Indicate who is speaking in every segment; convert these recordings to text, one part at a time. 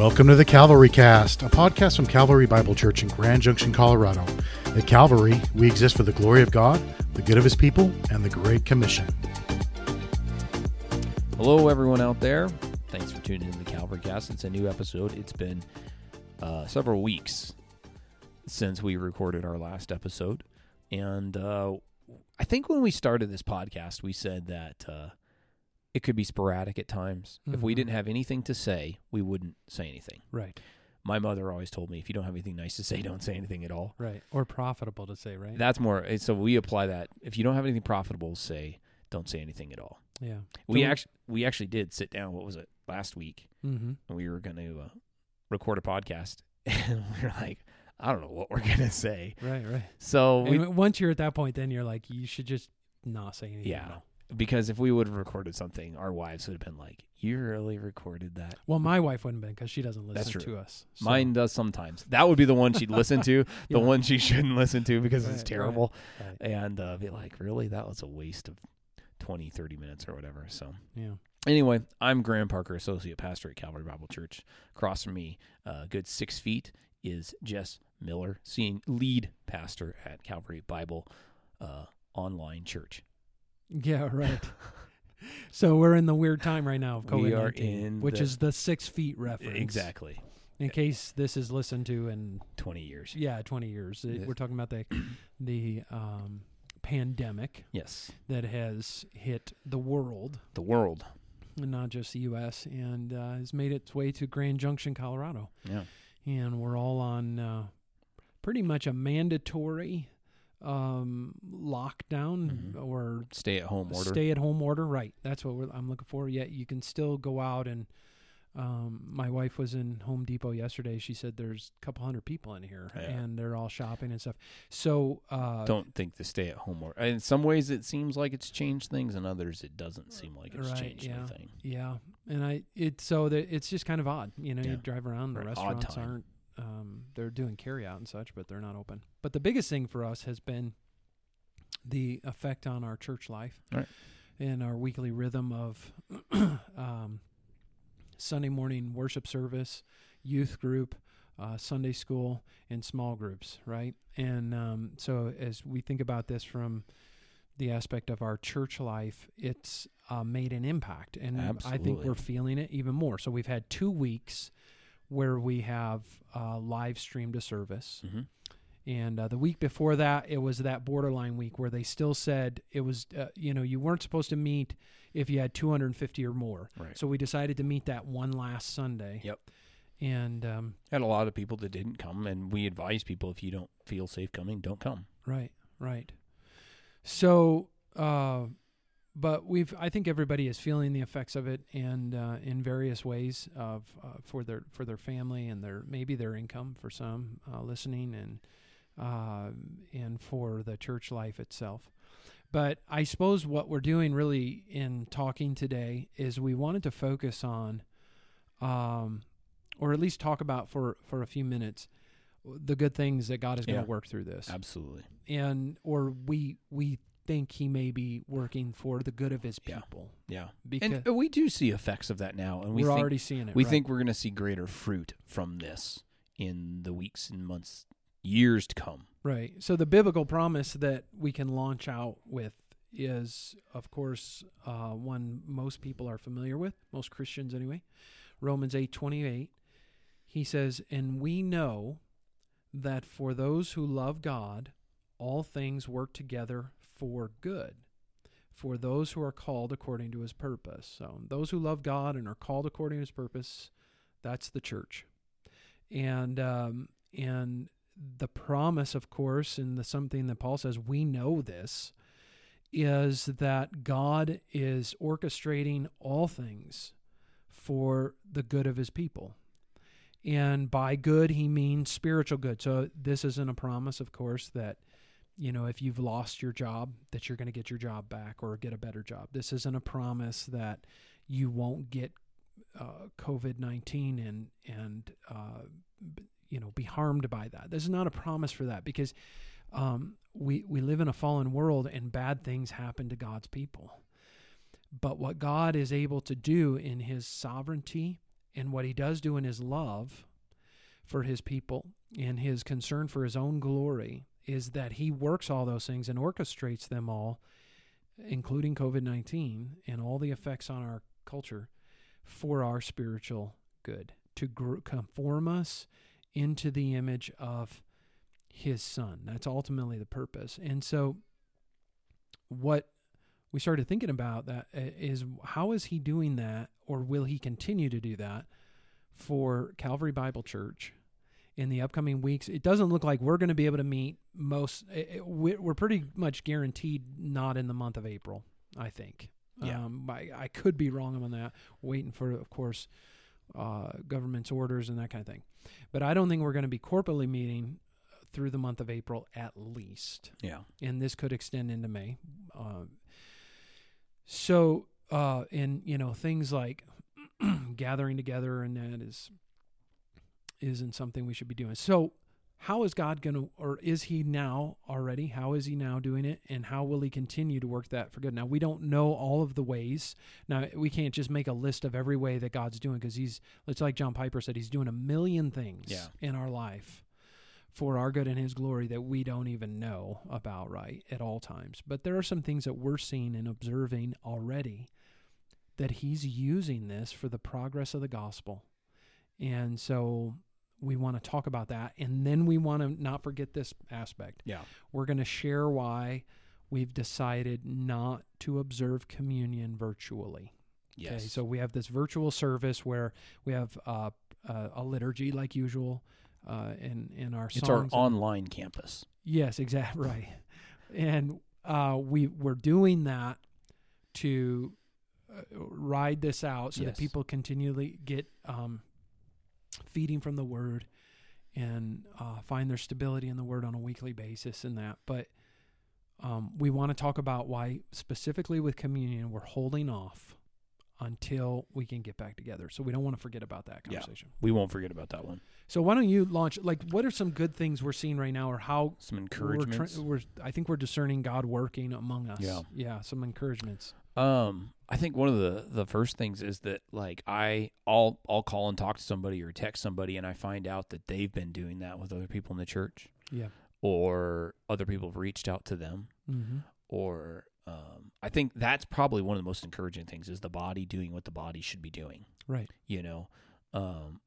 Speaker 1: Welcome to the Calvary Cast, a podcast from Calvary Bible Church in Grand Junction, Colorado. At Calvary, we exist for the glory of God, the good of His people, and the Great Commission.
Speaker 2: Hello, everyone out there. Thanks for tuning in to the Calvary Cast. It's a new episode. It's been uh, several weeks since we recorded our last episode. And uh, I think when we started this podcast, we said that uh, it could be sporadic at times. If we didn't have anything to say, we wouldn't say anything.
Speaker 3: Right,
Speaker 2: My mother always told me if you don't have anything nice to say, don't say anything at all.
Speaker 3: right. Or profitable to say, right?
Speaker 2: That's more, eh, so we apply that. If you don't have anything profitable to say, don't say anything at all.
Speaker 3: yeah.
Speaker 2: We
Speaker 3: So-
Speaker 2: actually we actually did sit down. What was it last week?
Speaker 3: Mm-hmm.
Speaker 2: and we were going to uh, record a podcast, and we were like, I don't know what we're going to say.
Speaker 3: Right, right.
Speaker 2: So we,
Speaker 3: once you're at that point, then you're like, you should just not say anything.
Speaker 2: yeah,
Speaker 3: at all.
Speaker 2: Because if we would have recorded something, our wives would have been like, "You really recorded that?"
Speaker 3: Well, my wife wouldn't have been because she doesn't listen to us. So-
Speaker 2: Mine does sometimes. That would be the one she'd listen to, the
Speaker 3: Yeah.
Speaker 2: one she shouldn't listen to because
Speaker 3: Right,
Speaker 2: it's terrible,
Speaker 3: right.
Speaker 2: and uh, be like, "Really? That was a waste of 20, 30 minutes or whatever." So
Speaker 3: Yeah.
Speaker 2: Anyway, I'm Graham Parker, Associate Pastor at Calvary Bible Church. Across from me, uh, good six feet, is Jess Miller, seeing lead pastor at Calvary Bible uh, Online Church.
Speaker 3: Yeah, right. so we're in the weird time right now of COVID
Speaker 2: We are in
Speaker 3: which
Speaker 2: the-
Speaker 3: is the six feet reference.
Speaker 2: Exactly,
Speaker 3: In case this is listened to in
Speaker 2: 20 years.
Speaker 3: yeah twenty years, Uh,
Speaker 2: Yes.
Speaker 3: we're talking about the the um, pandemic
Speaker 2: Yes,
Speaker 3: that has hit the world.
Speaker 2: the world.
Speaker 3: and not just the U.S. and uh, has made its way to Grand Junction, Colorado,
Speaker 2: Yeah,
Speaker 3: and we're all on uh, pretty much a mandatory um, lockdown
Speaker 2: Mhm.
Speaker 3: or
Speaker 2: stay at home order.
Speaker 3: stay-at-home order. Right, that's what we're, I'm looking for. Yet you can still go out and. Um, my wife was in Home Depot yesterday. She said there's a couple hundred people in here,
Speaker 2: Yeah.
Speaker 3: and they're all shopping and stuff. So uh,
Speaker 2: Don't think the stay at home order. In some ways, it seems like it's changed things, and others, it doesn't seem like it's
Speaker 3: Right,
Speaker 2: changed
Speaker 3: yeah.
Speaker 2: anything.
Speaker 3: Yeah, and I it so that it's just kind of odd. You know,
Speaker 2: Yeah.
Speaker 3: you drive around, the
Speaker 2: Right,
Speaker 3: restaurants aren't. Um, they're doing carry out and such, but they're not open. But the biggest thing for us has been the effect on our church life
Speaker 2: Right.
Speaker 3: and our weekly rhythm of um, Sunday morning worship service, youth group, uh, Sunday school, and small groups. Right, and um, so as we think about this from the aspect of our church life, it's uh, made an impact, and I think we're feeling it even more. So we've had two weeks where we have uh, live streamed a service,
Speaker 2: hmm
Speaker 3: and uh, the week before that, it was that borderline week where they still said it was, uh, you know, you weren't supposed to meet if you had 250 or more.
Speaker 2: Right.
Speaker 3: So we decided to meet that one last Sunday.
Speaker 2: Yep.
Speaker 3: And um,
Speaker 2: Had a lot of people that didn't come, and we advise people if you don't feel safe coming, don't come.
Speaker 3: Right, right. So, uh, but we've I think everybody is feeling the effects of it, and uh, in various ways of uh, for their for their family and their maybe their income for some uh, listening and uh, and for the church life itself. But I suppose what we're doing really in talking today is we wanted to focus on, um, or at least talk about for for a few minutes, the good things that God is going
Speaker 2: Yeah.
Speaker 3: to work through this
Speaker 2: Absolutely.
Speaker 3: and or we we think he may be working for the good of his people
Speaker 2: Yeah.
Speaker 3: because
Speaker 2: And uh, we do see effects of that now, and we
Speaker 3: we're
Speaker 2: think
Speaker 3: already seeing it.
Speaker 2: we
Speaker 3: right.
Speaker 2: think we're going to see greater fruit from this in the weeks and months, years to come.
Speaker 3: right. So the biblical promise that we can launch out with is, of course, uh, one most people are familiar with, most Christians anyway. Romans eight twenty eight. He says, "And we know that for those who love God, all things work together for good." for those who are called according to his purpose. So, those who love God and are called according to his purpose, that's the church. And um, and the promise, of course, and the something that Paul says, we know this, is that God is orchestrating all things for the good of his people. And by good, he means spiritual good. So, this isn't a promise, of course, that you know, if you've lost your job, that you're going to get your job back or get a better job. This isn't a promise that you won't get uh, COVID nineteen and and uh, you know be harmed by that. This is not a promise for that because um, we we live in a fallen world and bad things happen to God's people. But what God is able to do in His sovereignty and what he does do in his love for his people and his concern for his own glory is that he works all those things and orchestrates them all, including COVID 19 and all the effects on our culture, for our spiritual good, to conform us into the image of his son. That's ultimately the purpose. And so, what we started thinking about that uh, is how is he doing that, or will he continue to do that for Calvary Bible Church in the upcoming weeks? It doesn't look like we're going to be able to meet most. It, we're pretty much guaranteed not in the month of April. I think.
Speaker 2: Yeah.
Speaker 3: Um, I, I could be wrong on that. Waiting for, of course, uh, government's orders and that kind of thing. But I don't think we're going to be corporately meeting through the month of April at least.
Speaker 2: Yeah.
Speaker 3: And this could extend into May. Uh, so, uh, and you know, things like gathering together and that is isn't something we should be doing. So, how is God going to, or is He now already? How is He now doing it, and how will He continue to work that for good? Now, we don't know all of the ways. Now, we can't just make a list of every way that God's doing because He's, it's like John Piper said, He's doing a million things
Speaker 2: Yeah.
Speaker 3: in our life for our good and His glory that we don't even know about right at all times. But there are some things that we're seeing and observing already that He's using this for the progress of the gospel. And so we want to talk about that. And then we want to not forget this aspect.
Speaker 2: Yeah.
Speaker 3: We're going to share why we've decided not to observe communion virtually.
Speaker 2: Yes.
Speaker 3: Okay, so we have this virtual service where we have uh, uh, a liturgy like usual uh, in in our
Speaker 2: it's our online campus.
Speaker 3: yes, exactly right. And uh, we we're doing that to uh, ride this out so
Speaker 2: Yes.
Speaker 3: that people continually get um, feeding from the Word and uh, find their stability in the Word on a weekly basis and that. But um, we want to talk about why, specifically with communion, we're holding off until we can get back together. So we don't want to forget about that conversation. Yeah.
Speaker 2: We won't forget about that one.
Speaker 3: So why don't you launch? Like, what are some good things we're seeing right now, or how
Speaker 2: Some
Speaker 3: we're,
Speaker 2: encouragements.
Speaker 3: tra- we're I think we're discerning God working among us.
Speaker 2: Yeah.
Speaker 3: yeah. Some encouragements.
Speaker 2: Um, I think one of the the first things is that like I I'll I'll call and talk to somebody or text somebody and I find out that they've been doing that with other people in the church
Speaker 3: Yeah.
Speaker 2: or other people have reached out to them
Speaker 3: Mm-hmm.
Speaker 2: or um, I think that's probably one of the most encouraging things is the body doing what the body should be doing.
Speaker 3: Right.
Speaker 2: You know, um,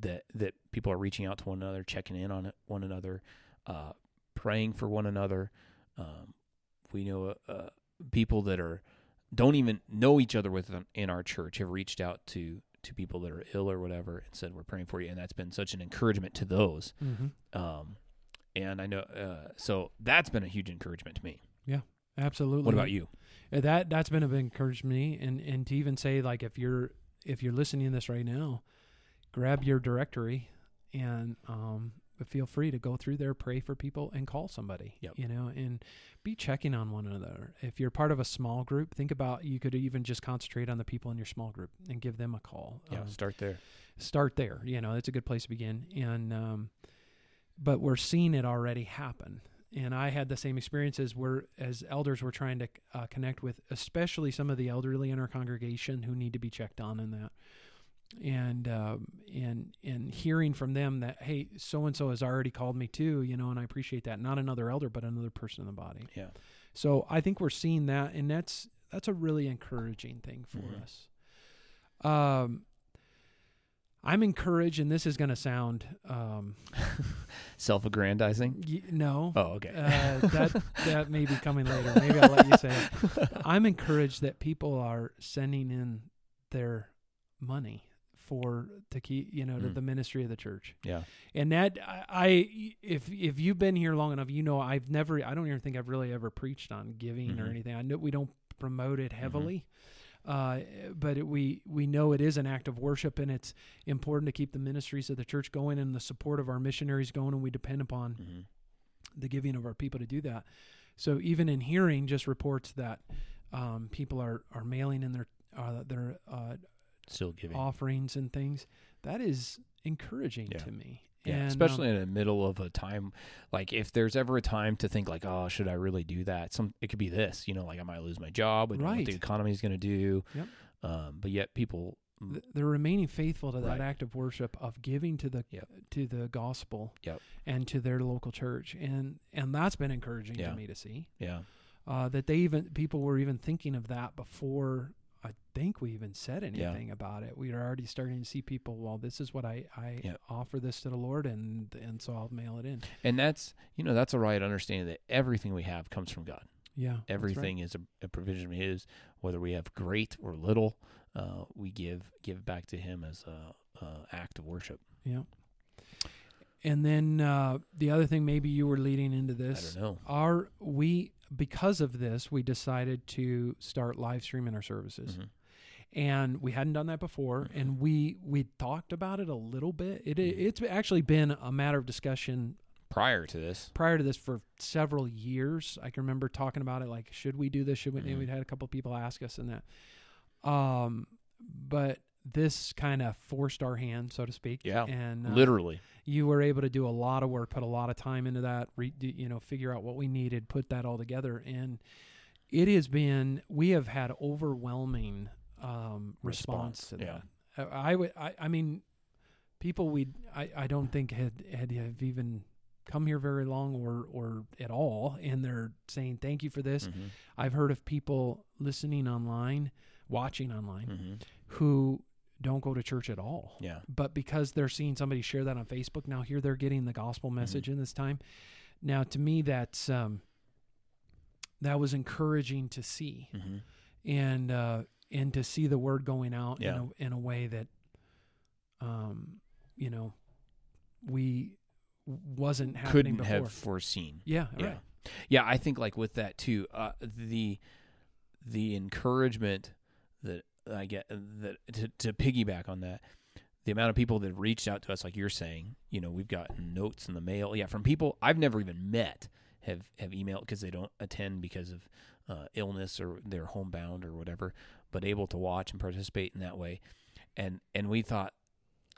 Speaker 2: that that people are reaching out to one another, checking in on one another, uh, praying for one another. Um, we know uh, people that are don't even know each other within in our church have reached out to to people that are ill or whatever and said we're praying for you, and that's been such an encouragement to those.
Speaker 3: Mm-hmm.
Speaker 2: Um, and I know, uh, so that's been a huge encouragement to me.
Speaker 3: Absolutely.
Speaker 2: What about you?
Speaker 3: Uh, That that's been a big encouragement to me, and and to even say like if you're if you're listening to this right now, grab your directory and um feel free to go through there, pray for people, and call somebody.
Speaker 2: Yep.
Speaker 3: You know, and be checking on one another. If you're part of a small group, think about you could even just concentrate on the people in your small group and give them a call.
Speaker 2: Yeah,
Speaker 3: Um,
Speaker 2: start there.
Speaker 3: start there. You know, it's a good place to begin. And um, but we're seeing it already happen. And I had the same experiences where, as elders, we're trying to uh, connect with, especially some of the elderly in our congregation who need to be checked on in that, and um, and and hearing from them that hey, so and so has already called me too, you know, and I appreciate that. Not another elder, but another person in the body.
Speaker 2: Yeah.
Speaker 3: So I think we're seeing that, and that's that's a really encouraging thing for
Speaker 2: Mhm.
Speaker 3: us. Um, I'm encouraged, and this is going to sound um,
Speaker 2: Self-aggrandizing.
Speaker 3: y- no.
Speaker 2: Oh, okay.
Speaker 3: Uh, that that may be coming later. Maybe I'll let you say it. I'm encouraged that people are sending in their money for to keep you know to
Speaker 2: Mm.
Speaker 3: the ministry of the church.
Speaker 2: yeah.
Speaker 3: And that I, I if if you've been here long enough, you know I've never I don't even think I've really ever preached on giving or
Speaker 2: Mhm.
Speaker 3: anything. I know we don't promote it
Speaker 2: Mm-hmm.
Speaker 3: Uh, but it, we we know it is an act of worship, and it's important to keep the ministries of the church going and the support of our missionaries going, and we depend upon
Speaker 2: hmm
Speaker 3: the giving of our people to do that. So even in hearing just reports that um, people are, are mailing in their uh, their uh,
Speaker 2: Still giving.
Speaker 3: offerings and things, that is encouraging
Speaker 2: Yeah.
Speaker 3: to me.
Speaker 2: Yeah,
Speaker 3: And,
Speaker 2: especially
Speaker 3: um,
Speaker 2: in the middle of a time, like if there's ever a time to think like, oh, should I really do that? Some it could be this, you know, like I might lose my job, we don't what
Speaker 3: Right.
Speaker 2: the economy is going to do.
Speaker 3: Yep.
Speaker 2: Um, but yet people
Speaker 3: they're remaining faithful to that
Speaker 2: Right.
Speaker 3: act of worship of giving to the
Speaker 2: Yep.
Speaker 3: to the gospel
Speaker 2: Yep.
Speaker 3: and to their local church and and that's been encouraging
Speaker 2: Yeah.
Speaker 3: to me to see
Speaker 2: yeah,
Speaker 3: uh, that they even people were even thinking of that before I think we even said
Speaker 2: Yeah.
Speaker 3: anything about it. We are already starting to see people. Well, this is what I I
Speaker 2: Yeah.
Speaker 3: offer this to the Lord, and and so I'll mail it in.
Speaker 2: and that's you know that's a right understanding that everything we have comes from God.
Speaker 3: Yeah, that's right.
Speaker 2: Everything is a, a provision of His, whether we have great or little. Uh, we give give back to Him as a, a act of worship.
Speaker 3: Yeah. And then uh, the other thing, maybe you were leading into this.
Speaker 2: I don't know.
Speaker 3: Our we because of this, we decided to start live streaming our services,
Speaker 2: Mhm.
Speaker 3: and we hadn't done that before.
Speaker 2: Mhm.
Speaker 3: And we we talked about it a little bit. It
Speaker 2: Mhm.
Speaker 3: it's actually been a matter of discussion
Speaker 2: Prior to this,
Speaker 3: prior to this for several years. I can remember talking about it like, should we do this? Should we? And we'd had a couple people ask us and that. Um, but this kind of forced our hand, so to speak.
Speaker 2: Yeah,
Speaker 3: and uh,
Speaker 2: literally,
Speaker 3: you were able to do a lot of work, put a lot of time into that. Re, do- you know, figure out what we needed, put that all together, and it has been. We have had overwhelming um, response,
Speaker 2: Response,
Speaker 3: to
Speaker 2: yeah.
Speaker 3: that. I, I would. I, I mean, people we I, I don't think had had have even come here very long or or at all, and they're saying thank you for this.
Speaker 2: Mhm.
Speaker 3: I've heard of people listening online, watching online,
Speaker 2: Mhm.
Speaker 3: who don't go to church at all
Speaker 2: yeah,
Speaker 3: but because they're seeing somebody share that on Facebook now, here they're getting the gospel
Speaker 2: Mm-hmm.
Speaker 3: message in this time. Now, to me, that's um, that was encouraging to see,
Speaker 2: Mhm.
Speaker 3: and uh, and to see the word going out
Speaker 2: Yeah.
Speaker 3: in a in a way that, um, you know, we wasn't happening
Speaker 2: couldn't
Speaker 3: before.
Speaker 2: have foreseen.
Speaker 3: yeah,
Speaker 2: Yeah.
Speaker 3: right.
Speaker 2: Yeah, I think like with that too, uh, the the encouragement that I get that to, to piggyback on that, the amount of people that reached out to us, like you're saying, you know, we've gotten notes in the mail, yeah, from people I've never even met have have emailed because they don't attend because of uh, illness or they're homebound or whatever, but able to watch and participate in that way, and and we thought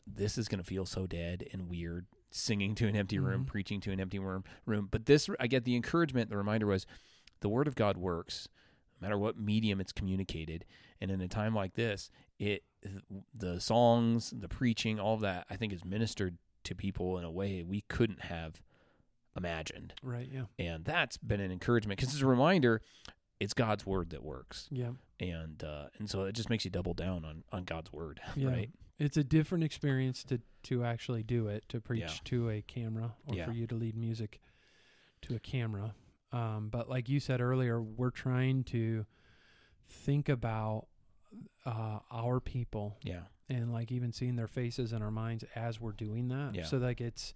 Speaker 2: this is going to feel so dead and weird singing to an empty room
Speaker 3: Mhm.
Speaker 2: preaching to an empty room room. But this i get the encouragement the reminder was the word of god works matter what medium it's communicated and in a time like this it the songs the preaching all of that i think is ministered to people in a way we couldn't have imagined
Speaker 3: Right. Yeah.
Speaker 2: and that's been an encouragement because it's a reminder it's god's word that works
Speaker 3: Yeah.
Speaker 2: and uh and so it just makes you double down on on god's word
Speaker 3: Yeah.
Speaker 2: right
Speaker 3: It's a different experience to to actually do it, to preach
Speaker 2: Yeah.
Speaker 3: to a camera, or
Speaker 2: Yeah.
Speaker 3: for you to lead music to a camera. Um, but like you said earlier, we're trying to think about uh, our people
Speaker 2: yeah
Speaker 3: and like even seeing their faces in our minds as we're doing that.
Speaker 2: Yeah.
Speaker 3: So like it's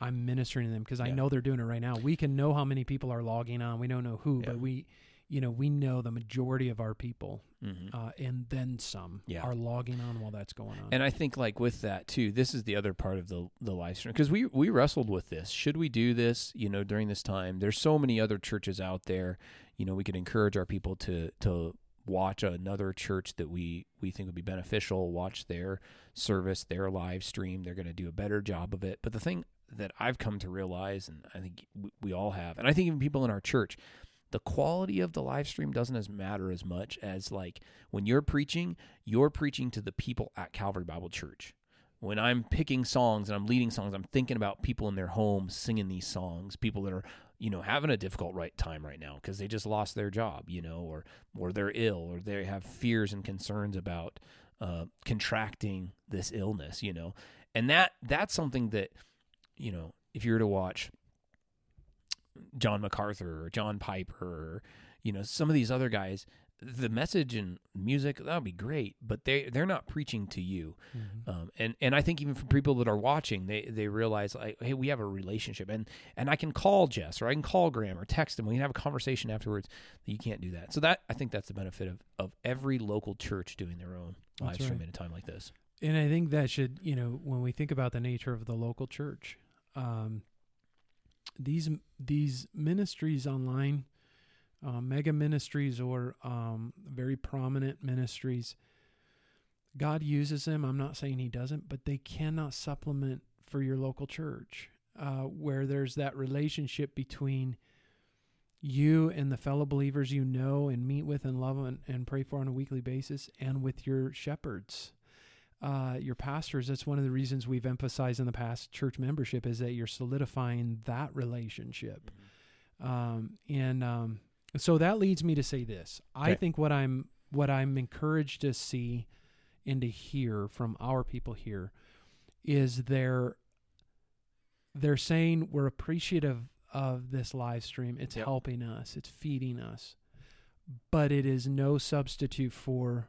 Speaker 3: I'm ministering to them because I
Speaker 2: Yeah.
Speaker 3: know they're doing it right now. We can know how many people are logging on. We don't know who,
Speaker 2: Yeah.
Speaker 3: but we, you know, we know the majority of our people,
Speaker 2: hmm
Speaker 3: uh, and then some,
Speaker 2: Yeah.
Speaker 3: are logging on while that's going on.
Speaker 2: And I think like with that too, this is the other part of the the live stream because we we wrestled with this. Should we do this? You know, during this time, there's so many other churches out there. You know, we could encourage our people to to watch another church that we we think would be beneficial. Watch their service, their live stream. They're going to do a better job of it. But the thing that I've come to realize, and I think we all have, and I think even people in our church. The quality of the live stream doesn't as matter as much as like when you're preaching, you're preaching to the people at Calvary Bible Church. When I'm picking songs and I'm leading songs, I'm thinking about people in their homes singing these songs, people that are, you know, having a difficult right time right now because they just lost their job, you know, or or they're ill or they have fears and concerns about uh, contracting this illness, you know. And that that's something that, you know, if you were to watch John MacArthur or John Piper or you know some of these other guys, the message and music that would be great, but they they're not preaching to you.
Speaker 3: Mhm.
Speaker 2: Um, and and I think even for people that are watching, they they realize like, hey, we have a relationship, and and I can call Jess or I can call Graham or text him. We can have a conversation afterwards. You can't do that. So that I think that's the benefit of of every local church doing their own live
Speaker 3: That's
Speaker 2: stream
Speaker 3: right.
Speaker 2: at a time like this.
Speaker 3: And I think that should, you know, when we think about the nature of the local church, um, these these ministries online, uh, mega ministries or um, very prominent ministries, God uses them. I'm not saying He doesn't, but they cannot supplement for your local church, uh, where there's that relationship between you and the fellow believers you know and meet with and love and, and pray for on a weekly basis, and with your shepherds, uh, your pastors. That's one of the reasons we've emphasized in the past church membership is that you're solidifying that relationship. Um, and um, so that leads me to say this. I think what I'm what I'm encouraged to see and to hear from our people here is they're they're saying we're appreciative of this live stream. It's
Speaker 2: Yep.
Speaker 3: helping us. It's feeding us. But it is no substitute for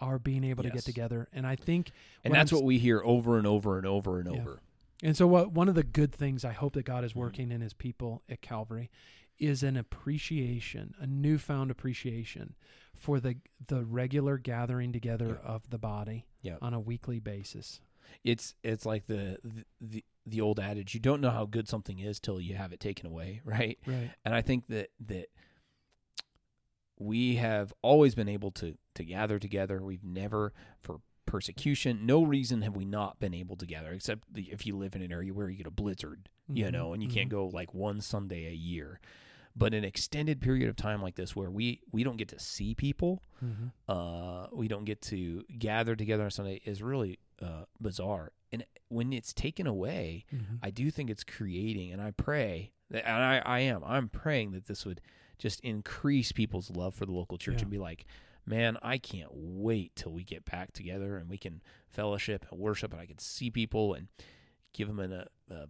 Speaker 3: our being able to get together. And I think
Speaker 2: And that's
Speaker 3: I'm
Speaker 2: what we hear over and over and over and
Speaker 3: Yeah.
Speaker 2: over.
Speaker 3: and so what one of the good things I hope that God is
Speaker 2: Mhm.
Speaker 3: working in his people at Calvary is an appreciation, a newfound appreciation for the the regular gathering together
Speaker 2: Yeah.
Speaker 3: of the body
Speaker 2: Yeah.
Speaker 3: on a weekly basis.
Speaker 2: It's it's like the, the the the old adage: you don't know how good something is till you have it taken away, right?
Speaker 3: Right.
Speaker 2: And I think that that we have always been able to to gather together. We've never for persecution, no reason have we not been able to gather, except the, if you live in an area where you get a blizzard, you
Speaker 3: Mhm,
Speaker 2: know, and you can't
Speaker 3: mhm.
Speaker 2: go like one Sunday a year. But an extended period of time like this, where we we don't get to see people,
Speaker 3: Mhm.
Speaker 2: uh, we don't get to gather together on Sunday, is really uh, bizarre. And when it's taken away,
Speaker 3: Mhm.
Speaker 2: I do think it's creating, and I pray, that, and I, I am, I'm praying that this would just increase people's love for the local church
Speaker 3: Yeah.
Speaker 2: and be like, man, I can't wait till we get back together and we can fellowship and worship, and I can see people and give them an, a, a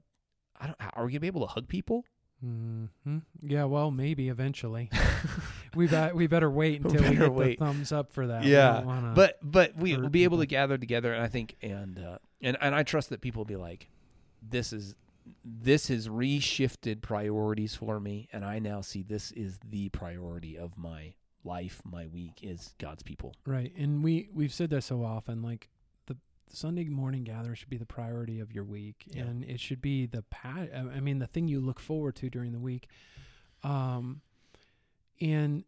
Speaker 2: I don't, are we gonna be able to hug people?
Speaker 3: Mhm. Yeah, well, maybe eventually. we we better wait
Speaker 2: We
Speaker 3: until we,
Speaker 2: better
Speaker 3: get
Speaker 2: wait.
Speaker 3: the thumbs up for that. We
Speaker 2: Yeah, but but we will be able to gather together, and I think, and uh, and and I trust that people will be like, this is this has reshifted priorities for me, and I now see this is the priority of my life, my week is God's people.
Speaker 3: right, and we we've said that so often. Like the Sunday morning gather should be the priority of your week,
Speaker 2: Yeah.
Speaker 3: and it should be the pat. I mean, the thing you look forward to during the week. Um, and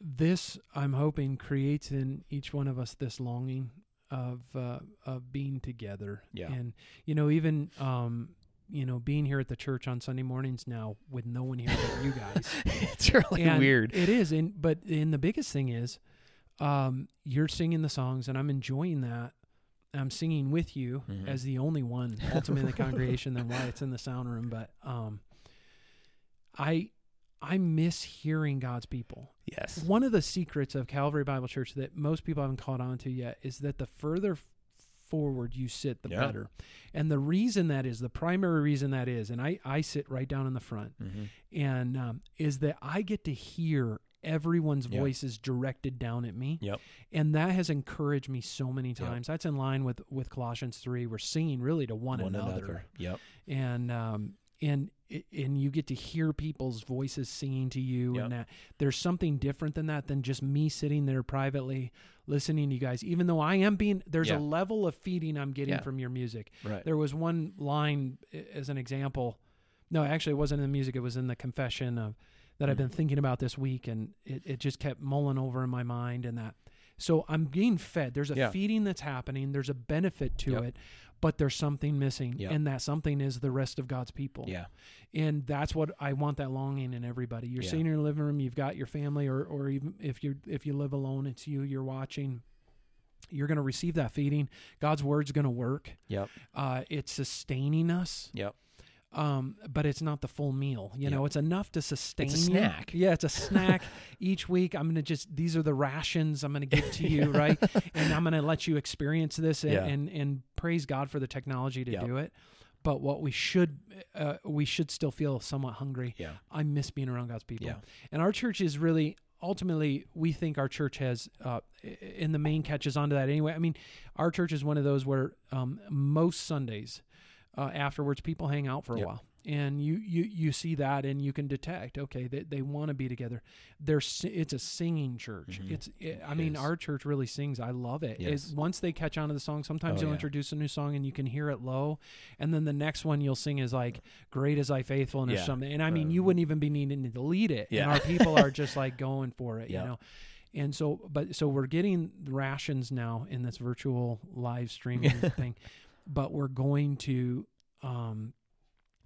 Speaker 3: this, I'm hoping, creates in each one of us this longing of uh, of being together.
Speaker 2: Yeah.
Speaker 3: and you know, even um, you know, being here at the church on Sunday mornings now with no one here but you guys.
Speaker 2: it's really
Speaker 3: And
Speaker 2: weird.
Speaker 3: It is, and but and the biggest thing is, um, you're singing the songs, and I'm enjoying that. I'm singing with you
Speaker 2: Mhm.
Speaker 3: as the only one ultimately in the congregation. Then why it's in the sound room, but um, I I miss hearing God's people.
Speaker 2: yes,
Speaker 3: One of the secrets of Calvary Bible Church that most people haven't caught on to yet is that the further forward you sit, the
Speaker 2: Yeah.
Speaker 3: better. And the reason that is, the primary reason that is, and I, I sit right down in the front,
Speaker 2: hmm
Speaker 3: and um, is that I get to hear everyone's voices directed down at me.
Speaker 2: Yep.
Speaker 3: And that has encouraged me so many times. That's in line with, with Colossians 3. We're singing really to one, another
Speaker 2: Yep.
Speaker 3: and um and and you get to hear people's voices singing to you
Speaker 2: Yep.
Speaker 3: and that there's something different than that than just me sitting there privately listening to you guys even though i am being there's
Speaker 2: Yeah.
Speaker 3: a level of feeding i'm getting
Speaker 2: Yeah.
Speaker 3: from your music
Speaker 2: Right.
Speaker 3: there was one line as an example no actually it wasn't in the music it was in the confession of that i've
Speaker 2: Mm.
Speaker 3: been thinking about this week and it, it just kept mulling over in my mind and that so i'm being fed there's a
Speaker 2: Yeah.
Speaker 3: feeding that's happening there's a benefit to
Speaker 2: Yep.
Speaker 3: it but there's something missing
Speaker 2: Yep.
Speaker 3: and that something is the rest of god's people
Speaker 2: Yeah.
Speaker 3: and that's what I want that longing in everybody. You're
Speaker 2: Yeah.
Speaker 3: sitting in your living room, you've got your family, or or even if you if you live alone, it's you. You're watching. You're going to receive that feeding. God's word's going to work.
Speaker 2: Yep.
Speaker 3: Uh, it's sustaining us.
Speaker 2: Yep.
Speaker 3: Um, but it's not the full meal. You know, it's enough to sustain.
Speaker 2: It's a
Speaker 3: you.
Speaker 2: snack.
Speaker 3: Yeah, it's a snack. Each week, I'm gonna just these are the rations I'm gonna give to you, right? And I'm gonna let you experience this and
Speaker 2: Yeah.
Speaker 3: and, and praise God for the technology to
Speaker 2: Yep.
Speaker 3: do it. But what we should uh, we should still feel somewhat hungry.
Speaker 2: Yeah.
Speaker 3: I miss being around God's people.
Speaker 2: Yeah.
Speaker 3: And our church is really ultimately we think our church has uh, in the main catches onto that anyway. I mean, our church is one of those where um, most Sundays uh, afterwards people hang out for a
Speaker 2: Yep.
Speaker 3: while. And you, you you see that and you can detect okay they, they want to be together. They're it's a singing church.
Speaker 2: Mhm.
Speaker 3: It's it, I
Speaker 2: It
Speaker 3: mean
Speaker 2: is.
Speaker 3: our church really sings. I love it.
Speaker 2: Yes.
Speaker 3: once they catch on to the song, sometimes
Speaker 2: Oh,
Speaker 3: you'll
Speaker 2: yeah.
Speaker 3: introduce a new song and you can hear it low, and then the next one you'll sing is like "Great is Thy Faithfulness"
Speaker 2: Yeah.
Speaker 3: or something. And I mean you
Speaker 2: Um,
Speaker 3: wouldn't even be needing to lead it.
Speaker 2: Yeah.
Speaker 3: And our people are just like going for it,
Speaker 2: Yeah.
Speaker 3: you know. And so, but so we're getting rations now in this virtual live streaming thing, but we're going to um,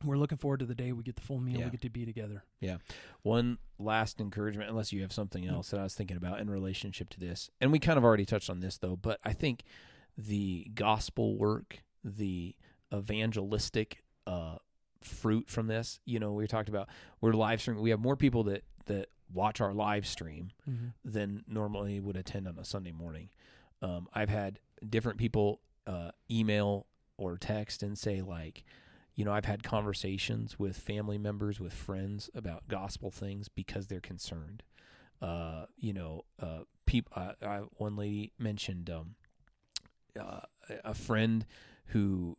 Speaker 3: we're looking forward to the day we get the full meal.
Speaker 2: Yeah.
Speaker 3: We get to be together. Yeah.
Speaker 2: One last encouragement, unless you have something else that I was thinking about in relationship to this, and we kind of already touched on this though, but I think the gospel work, the evangelistic uh, fruit from this, you know, we talked about we're live streaming. We have more people that that watch our live stream than normally would attend on a Sunday morning. Um, I've had different people uh, email or text and say like, you know, I've had conversations with family members, with friends about gospel things because they're concerned. Uh, you know, uh, peop- uh, I, one lady mentioned um, uh, a friend who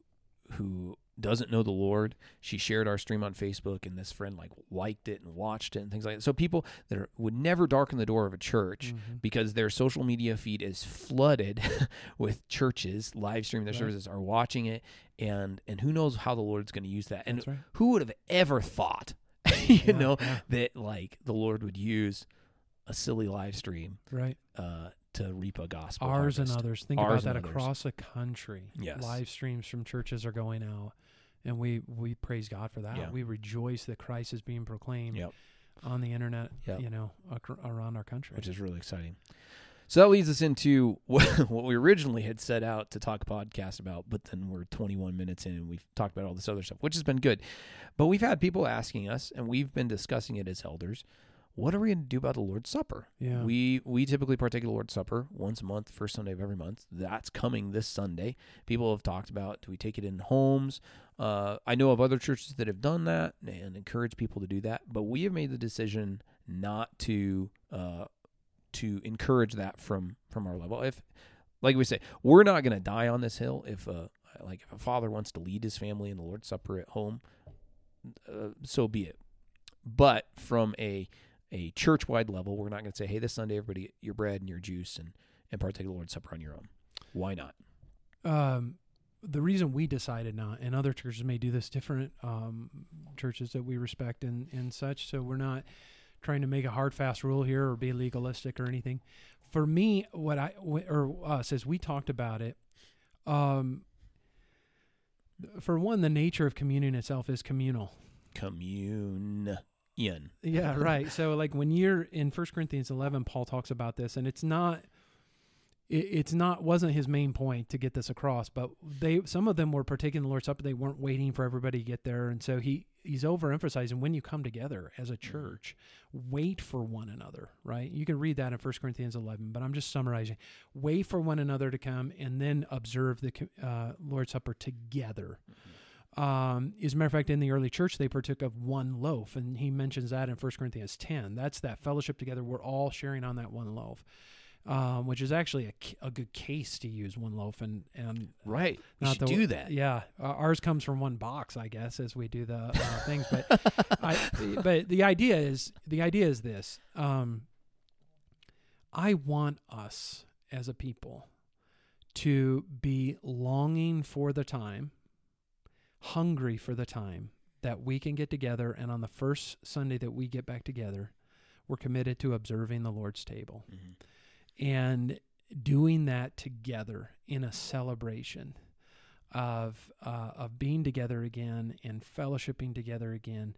Speaker 2: who doesn't know the Lord. She shared our stream on Facebook, and this friend like liked it and watched it and things like that. So people that are, would never darken the door of a church
Speaker 3: Mhm.
Speaker 2: because their social media feed is flooded with churches live streaming their
Speaker 3: Right.
Speaker 2: services are watching it and and who knows how the lord's going to use that and
Speaker 3: right.
Speaker 2: who would have ever thought you
Speaker 3: Yeah,
Speaker 2: know
Speaker 3: yeah.
Speaker 2: that like the lord would use a silly live stream
Speaker 3: Right.
Speaker 2: uh to reap a gospel
Speaker 3: Ours and others. Think
Speaker 2: Ours
Speaker 3: about that
Speaker 2: others.
Speaker 3: across the country.
Speaker 2: Yes.
Speaker 3: Live streams from churches are going out. And we, we praise God for that.
Speaker 2: Yeah.
Speaker 3: We rejoice that Christ is being proclaimed
Speaker 2: Yep.
Speaker 3: on the internet,
Speaker 2: Yep.
Speaker 3: you know, ac- around our country.
Speaker 2: which is really exciting. So that leads us into what, what we originally had set out to talk podcast about, but then we're 21 minutes in and we've talked about all this other stuff, which has been good. But we've had people asking us, and we've been discussing it as elders. What are we going to do about the Lord's Supper?
Speaker 3: yeah.
Speaker 2: We we typically partake of the Lord's Supper once a month, first Sunday of every month. That's coming this Sunday. People have talked about do we take it in homes? Uh, I know of other churches that have done that and encourage people to do that, but we have made the decision not to uh, to encourage that from from our level. If like we say, we're not going to die on this hill. If uh, like if a father wants to lead his family in the Lord's Supper at home, uh, so be it. But from a a church wide level, we're not going to say, hey, this Sunday, everybody your bread and your juice and, and partake of the Lord's Supper on your own. Why not?
Speaker 3: um, the reason we decided not, and other churches may do this different, um, churches that we respect and, and such. So we're not trying to make a hard, fast rule here or be legalistic or anything. For me, what I, or us, as we talked about it, um, for one, the nature of communion itself is communal.
Speaker 2: Communion.
Speaker 3: Yeah, right. So like when you're in First Corinthians 11, Paul talks about this, and it's not, it, it's not wasn't his main point to get this across, but they some of them were partaking the Lord's Supper. They weren't waiting for everybody to get there, and so he he's overemphasizing when you come together as a church, wait for one another. Right? You can read that in First Corinthians 11, but I'm just summarizing. Wait for one another to come, and then observe the uh, Lord's Supper together. Um, as a matter of fact, in the early church, they partook of one loaf, and he mentions that in 1 Corinthians 10. That's that fellowship together. We're all sharing on that one loaf, um, which is actually a, a, good case to use one loaf and and
Speaker 2: Right. We
Speaker 3: not
Speaker 2: should
Speaker 3: the-
Speaker 2: do that.
Speaker 3: Yeah, uh, ours comes from one box, I guess, as we do the uh, things. But I, but the idea is the idea is this. Um, I want us as a people to be longing for the time, hungry for the time that we can get together, and on the first Sunday that we get back together, we're committed to observing the Lord's table
Speaker 2: Mhm.
Speaker 3: and doing that together in a celebration of uh, of being together again and fellowshipping together again.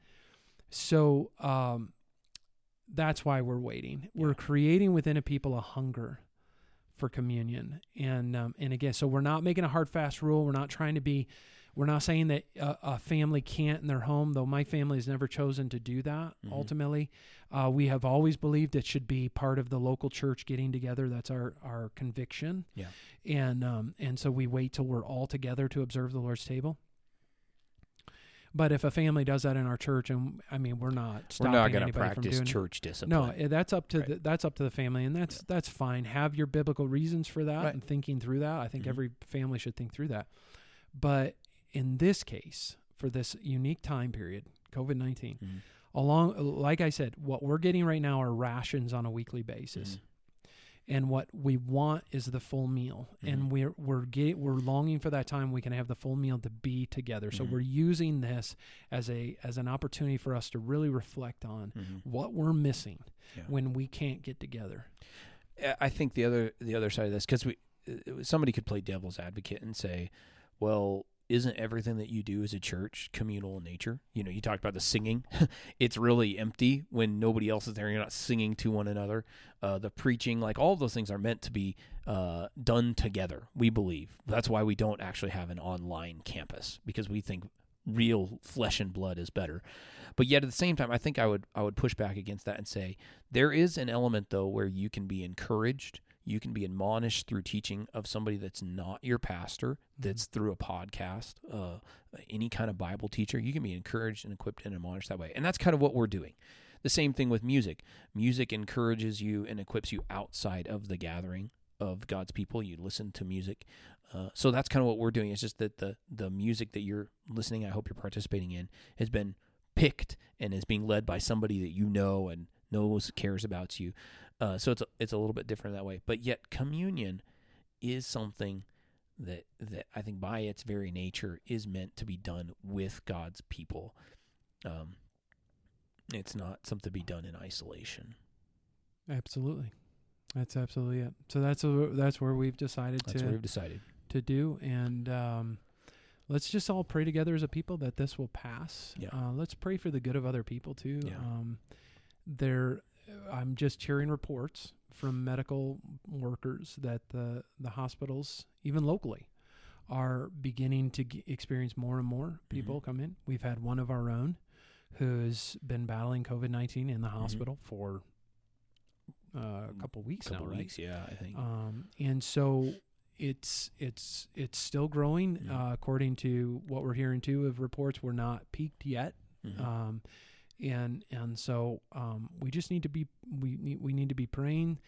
Speaker 3: So um, that's why we're waiting. We're creating within a people a hunger for communion, and um, and again, so we're not making a hard fast rule. We're not trying to be. We're not saying that a, a family can't in their home, though my family has never chosen to do that.
Speaker 2: Mhm.
Speaker 3: Ultimately, uh, we have always believed it should be part of the local church getting together. That's our, our conviction.
Speaker 2: Yeah.
Speaker 3: And um, and so we wait till we're all together to observe the Lord's table. But if a family does that in our church, and I mean, we're not
Speaker 2: We're not going to
Speaker 3: from
Speaker 2: practice
Speaker 3: doing
Speaker 2: church discipline.
Speaker 3: No, that's up to
Speaker 2: Right.
Speaker 3: the, that's up to the family, and that's that's fine. Have your biblical reasons for that
Speaker 2: Right.
Speaker 3: and thinking through that. I think
Speaker 2: Mhm.
Speaker 3: every family should think through that. But in this case, for this unique time period, COVID nineteen,
Speaker 2: Mhm.
Speaker 3: along like I said, what we're getting right now are rations on a weekly basis.
Speaker 2: Mhm.
Speaker 3: And what we want is the full meal,
Speaker 2: Mhm.
Speaker 3: and we're we're get, we're longing for that time we can have the full meal to be together. So
Speaker 2: Mhm.
Speaker 3: we're using this as a as an opportunity for us to really reflect on
Speaker 2: Mhm.
Speaker 3: what we're missing
Speaker 2: Yeah.
Speaker 3: when we can't get together.
Speaker 2: I- I think the other the other side of this because we uh, somebody could play devil's advocate and say, well, isn't everything that you do as a church communal in nature? You know, you talked about the singing. it's really empty when nobody else is there. You're not singing to one another. Uh, the preaching, like all those things are meant to be uh, done together, we believe. That's why we don't actually have an online campus because we think real flesh and blood is better. But yet at the same time, I think I would I would push back against that and say there is an element though where you can be encouraged, you can be admonished through teaching of somebody that's not your pastor, that's through a podcast, uh, any kind of Bible teacher. You can be encouraged and equipped and admonished that way, and that's kind of what we're doing. The same thing with music. Music encourages you and equips you outside of the gathering of God's people. You listen to music. Uh, so that's kind of what we're doing. It's just that the the music that you're listening, I hope you're participating in, has been picked and is being led by somebody that you know and knows cares about you. Uh, so it's a, it's a little bit different that way. But yet communion is something that that I think by its very nature is meant to be done with God's people. Um, it's not something to be done in isolation.
Speaker 3: Absolutely. That's absolutely it. So that's a, that's where we've decided
Speaker 2: That's
Speaker 3: to
Speaker 2: we've decided.
Speaker 3: to do, and um, let's just all pray together as a people that this will pass.
Speaker 2: Yeah.
Speaker 3: Uh, let's pray for the good of other people too.
Speaker 2: Yeah.
Speaker 3: Um, there, I'm just hearing reports from medical workers that the the hospitals, even locally, are beginning to g- experience more and more people come in. We've had one of our own who's been battling COVID nineteen in the hospital for uh, a couple weeks
Speaker 2: Couple
Speaker 3: now, right?
Speaker 2: weeks, yeah, I think.
Speaker 3: Um, and so it's it's it's still growing
Speaker 2: Mhm.
Speaker 3: uh, according to what we're hearing too of reports. We're not peaked yet,
Speaker 2: Mhm.
Speaker 3: um, and and so um, we just need to be we need we need to be praying.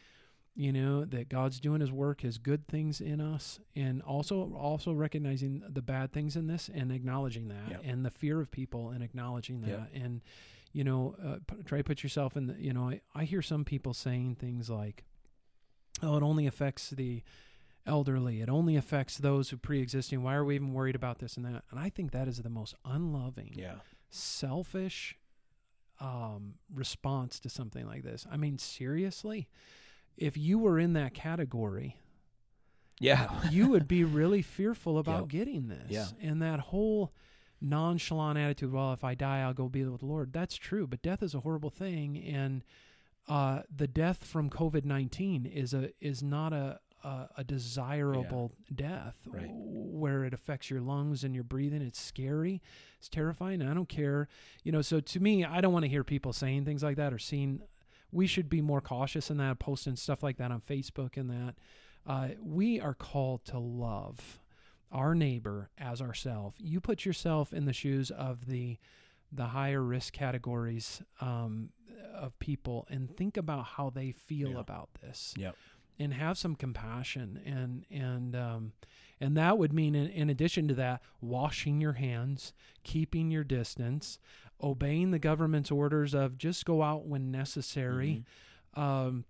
Speaker 3: You know that God's doing His work, His good things in us, and also also recognizing the bad things in this and acknowledging that,
Speaker 2: Yep.
Speaker 3: and the fear of people and acknowledging that,
Speaker 2: Yep.
Speaker 3: and you know, uh, p- try to put yourself in the, you know, I, I hear some people saying things like, oh, it only affects the elderly. It only affects those who pre-existing. Why are we even worried about this and that? And I think that is the most unloving,
Speaker 2: yeah.
Speaker 3: selfish um, response to something like this. I mean, seriously, if you were in that category,
Speaker 2: Yeah.
Speaker 3: you would be really fearful about
Speaker 2: Yep.
Speaker 3: getting this.
Speaker 2: Yeah.
Speaker 3: And that whole nonchalant attitude, well, if I die, I'll go be with the Lord. That's true, but death is a horrible thing. And uh, the death from COVID 19 is a is not a, a, a desirable death
Speaker 2: Right.
Speaker 3: where it affects your lungs and your breathing. It's scary. It's terrifying. I don't care. You know, so to me, I don't want to hear people saying things like that or seeing. We should be more cautious in that, posting stuff like that on Facebook and that. Uh, we are called to love our neighbor as ourselves. You put yourself in the shoes of the the higher risk categories um, of people and think about how they feel
Speaker 2: Yeah.
Speaker 3: about this
Speaker 2: Yep.
Speaker 3: And have some compassion and and um, and that would mean in, in addition to that washing your hands keeping your distance obeying the government's orders of just go out when necessary um,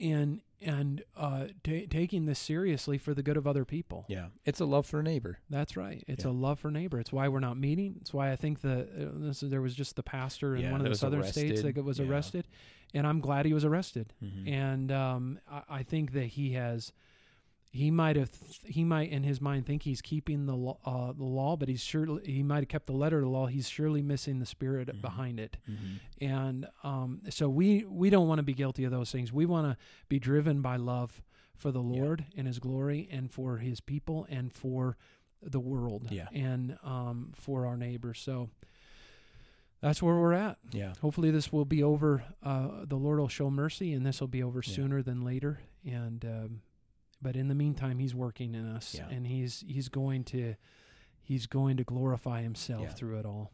Speaker 3: and and uh, ta taking this seriously for the good of other people
Speaker 2: Yeah. It's a love for neighbor.
Speaker 3: that's right. It's
Speaker 2: Yeah.
Speaker 3: a love for neighbor. It's why we're not meeting. It's why I think the uh, this, there was just the pastor in
Speaker 2: Yeah,
Speaker 3: one of the southern states
Speaker 2: arrested.
Speaker 3: that was
Speaker 2: Yeah.
Speaker 3: arrested, and I'm glad he was arrested.
Speaker 2: Mhm.
Speaker 3: And um, I, I think that he has, he might have, he might in his mind think he's keeping the law, uh, the law, but he's surely he might have kept the letter of the law. He's surely missing the spirit
Speaker 2: Mhm.
Speaker 3: behind it.
Speaker 2: Mhm.
Speaker 3: And um, so we we don't want to be guilty of those things. We want to be driven by love for the
Speaker 2: Yeah.
Speaker 3: Lord and His glory, and for His people, and for the world,
Speaker 2: Yeah.
Speaker 3: and um, for our neighbors. So that's where we're at.
Speaker 2: Yeah.
Speaker 3: Hopefully, this will be over. Uh, the Lord will show mercy, and this will be over
Speaker 2: Yeah.
Speaker 3: sooner than later. And um, but in the meantime, He's working in us,
Speaker 2: Yeah.
Speaker 3: and He's He's going to He's going to glorify Himself
Speaker 2: Yeah.
Speaker 3: through it all.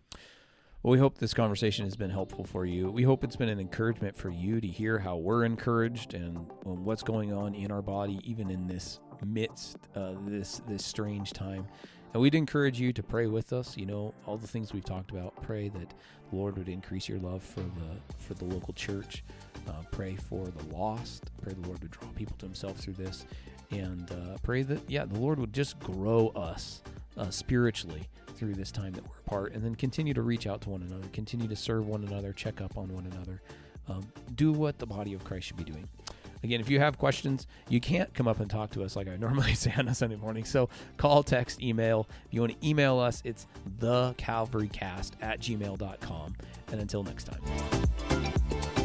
Speaker 2: Well, we hope this conversation has been helpful for you. We hope it's been an encouragement for you to hear how we're encouraged and what's going on in our body, even in this midst uh, this this strange time. And we'd encourage you to pray with us. You know, all the things we've talked about. Pray that the Lord would increase your love for the for the local church. Uh, pray for the lost. Pray the Lord would draw people to Himself through this, and uh, pray that yeah, the Lord would just grow us uh, spiritually through this time that we're apart, and then continue to reach out to one another, continue to serve one another, check up on one another, um, do what the body of Christ should be doing. Again, if you have questions, you can't come up and talk to us like I normally say on a Sunday morning. So call, text, email. If you want to email us, it's thecalvarycast at gmail.com. And until next time.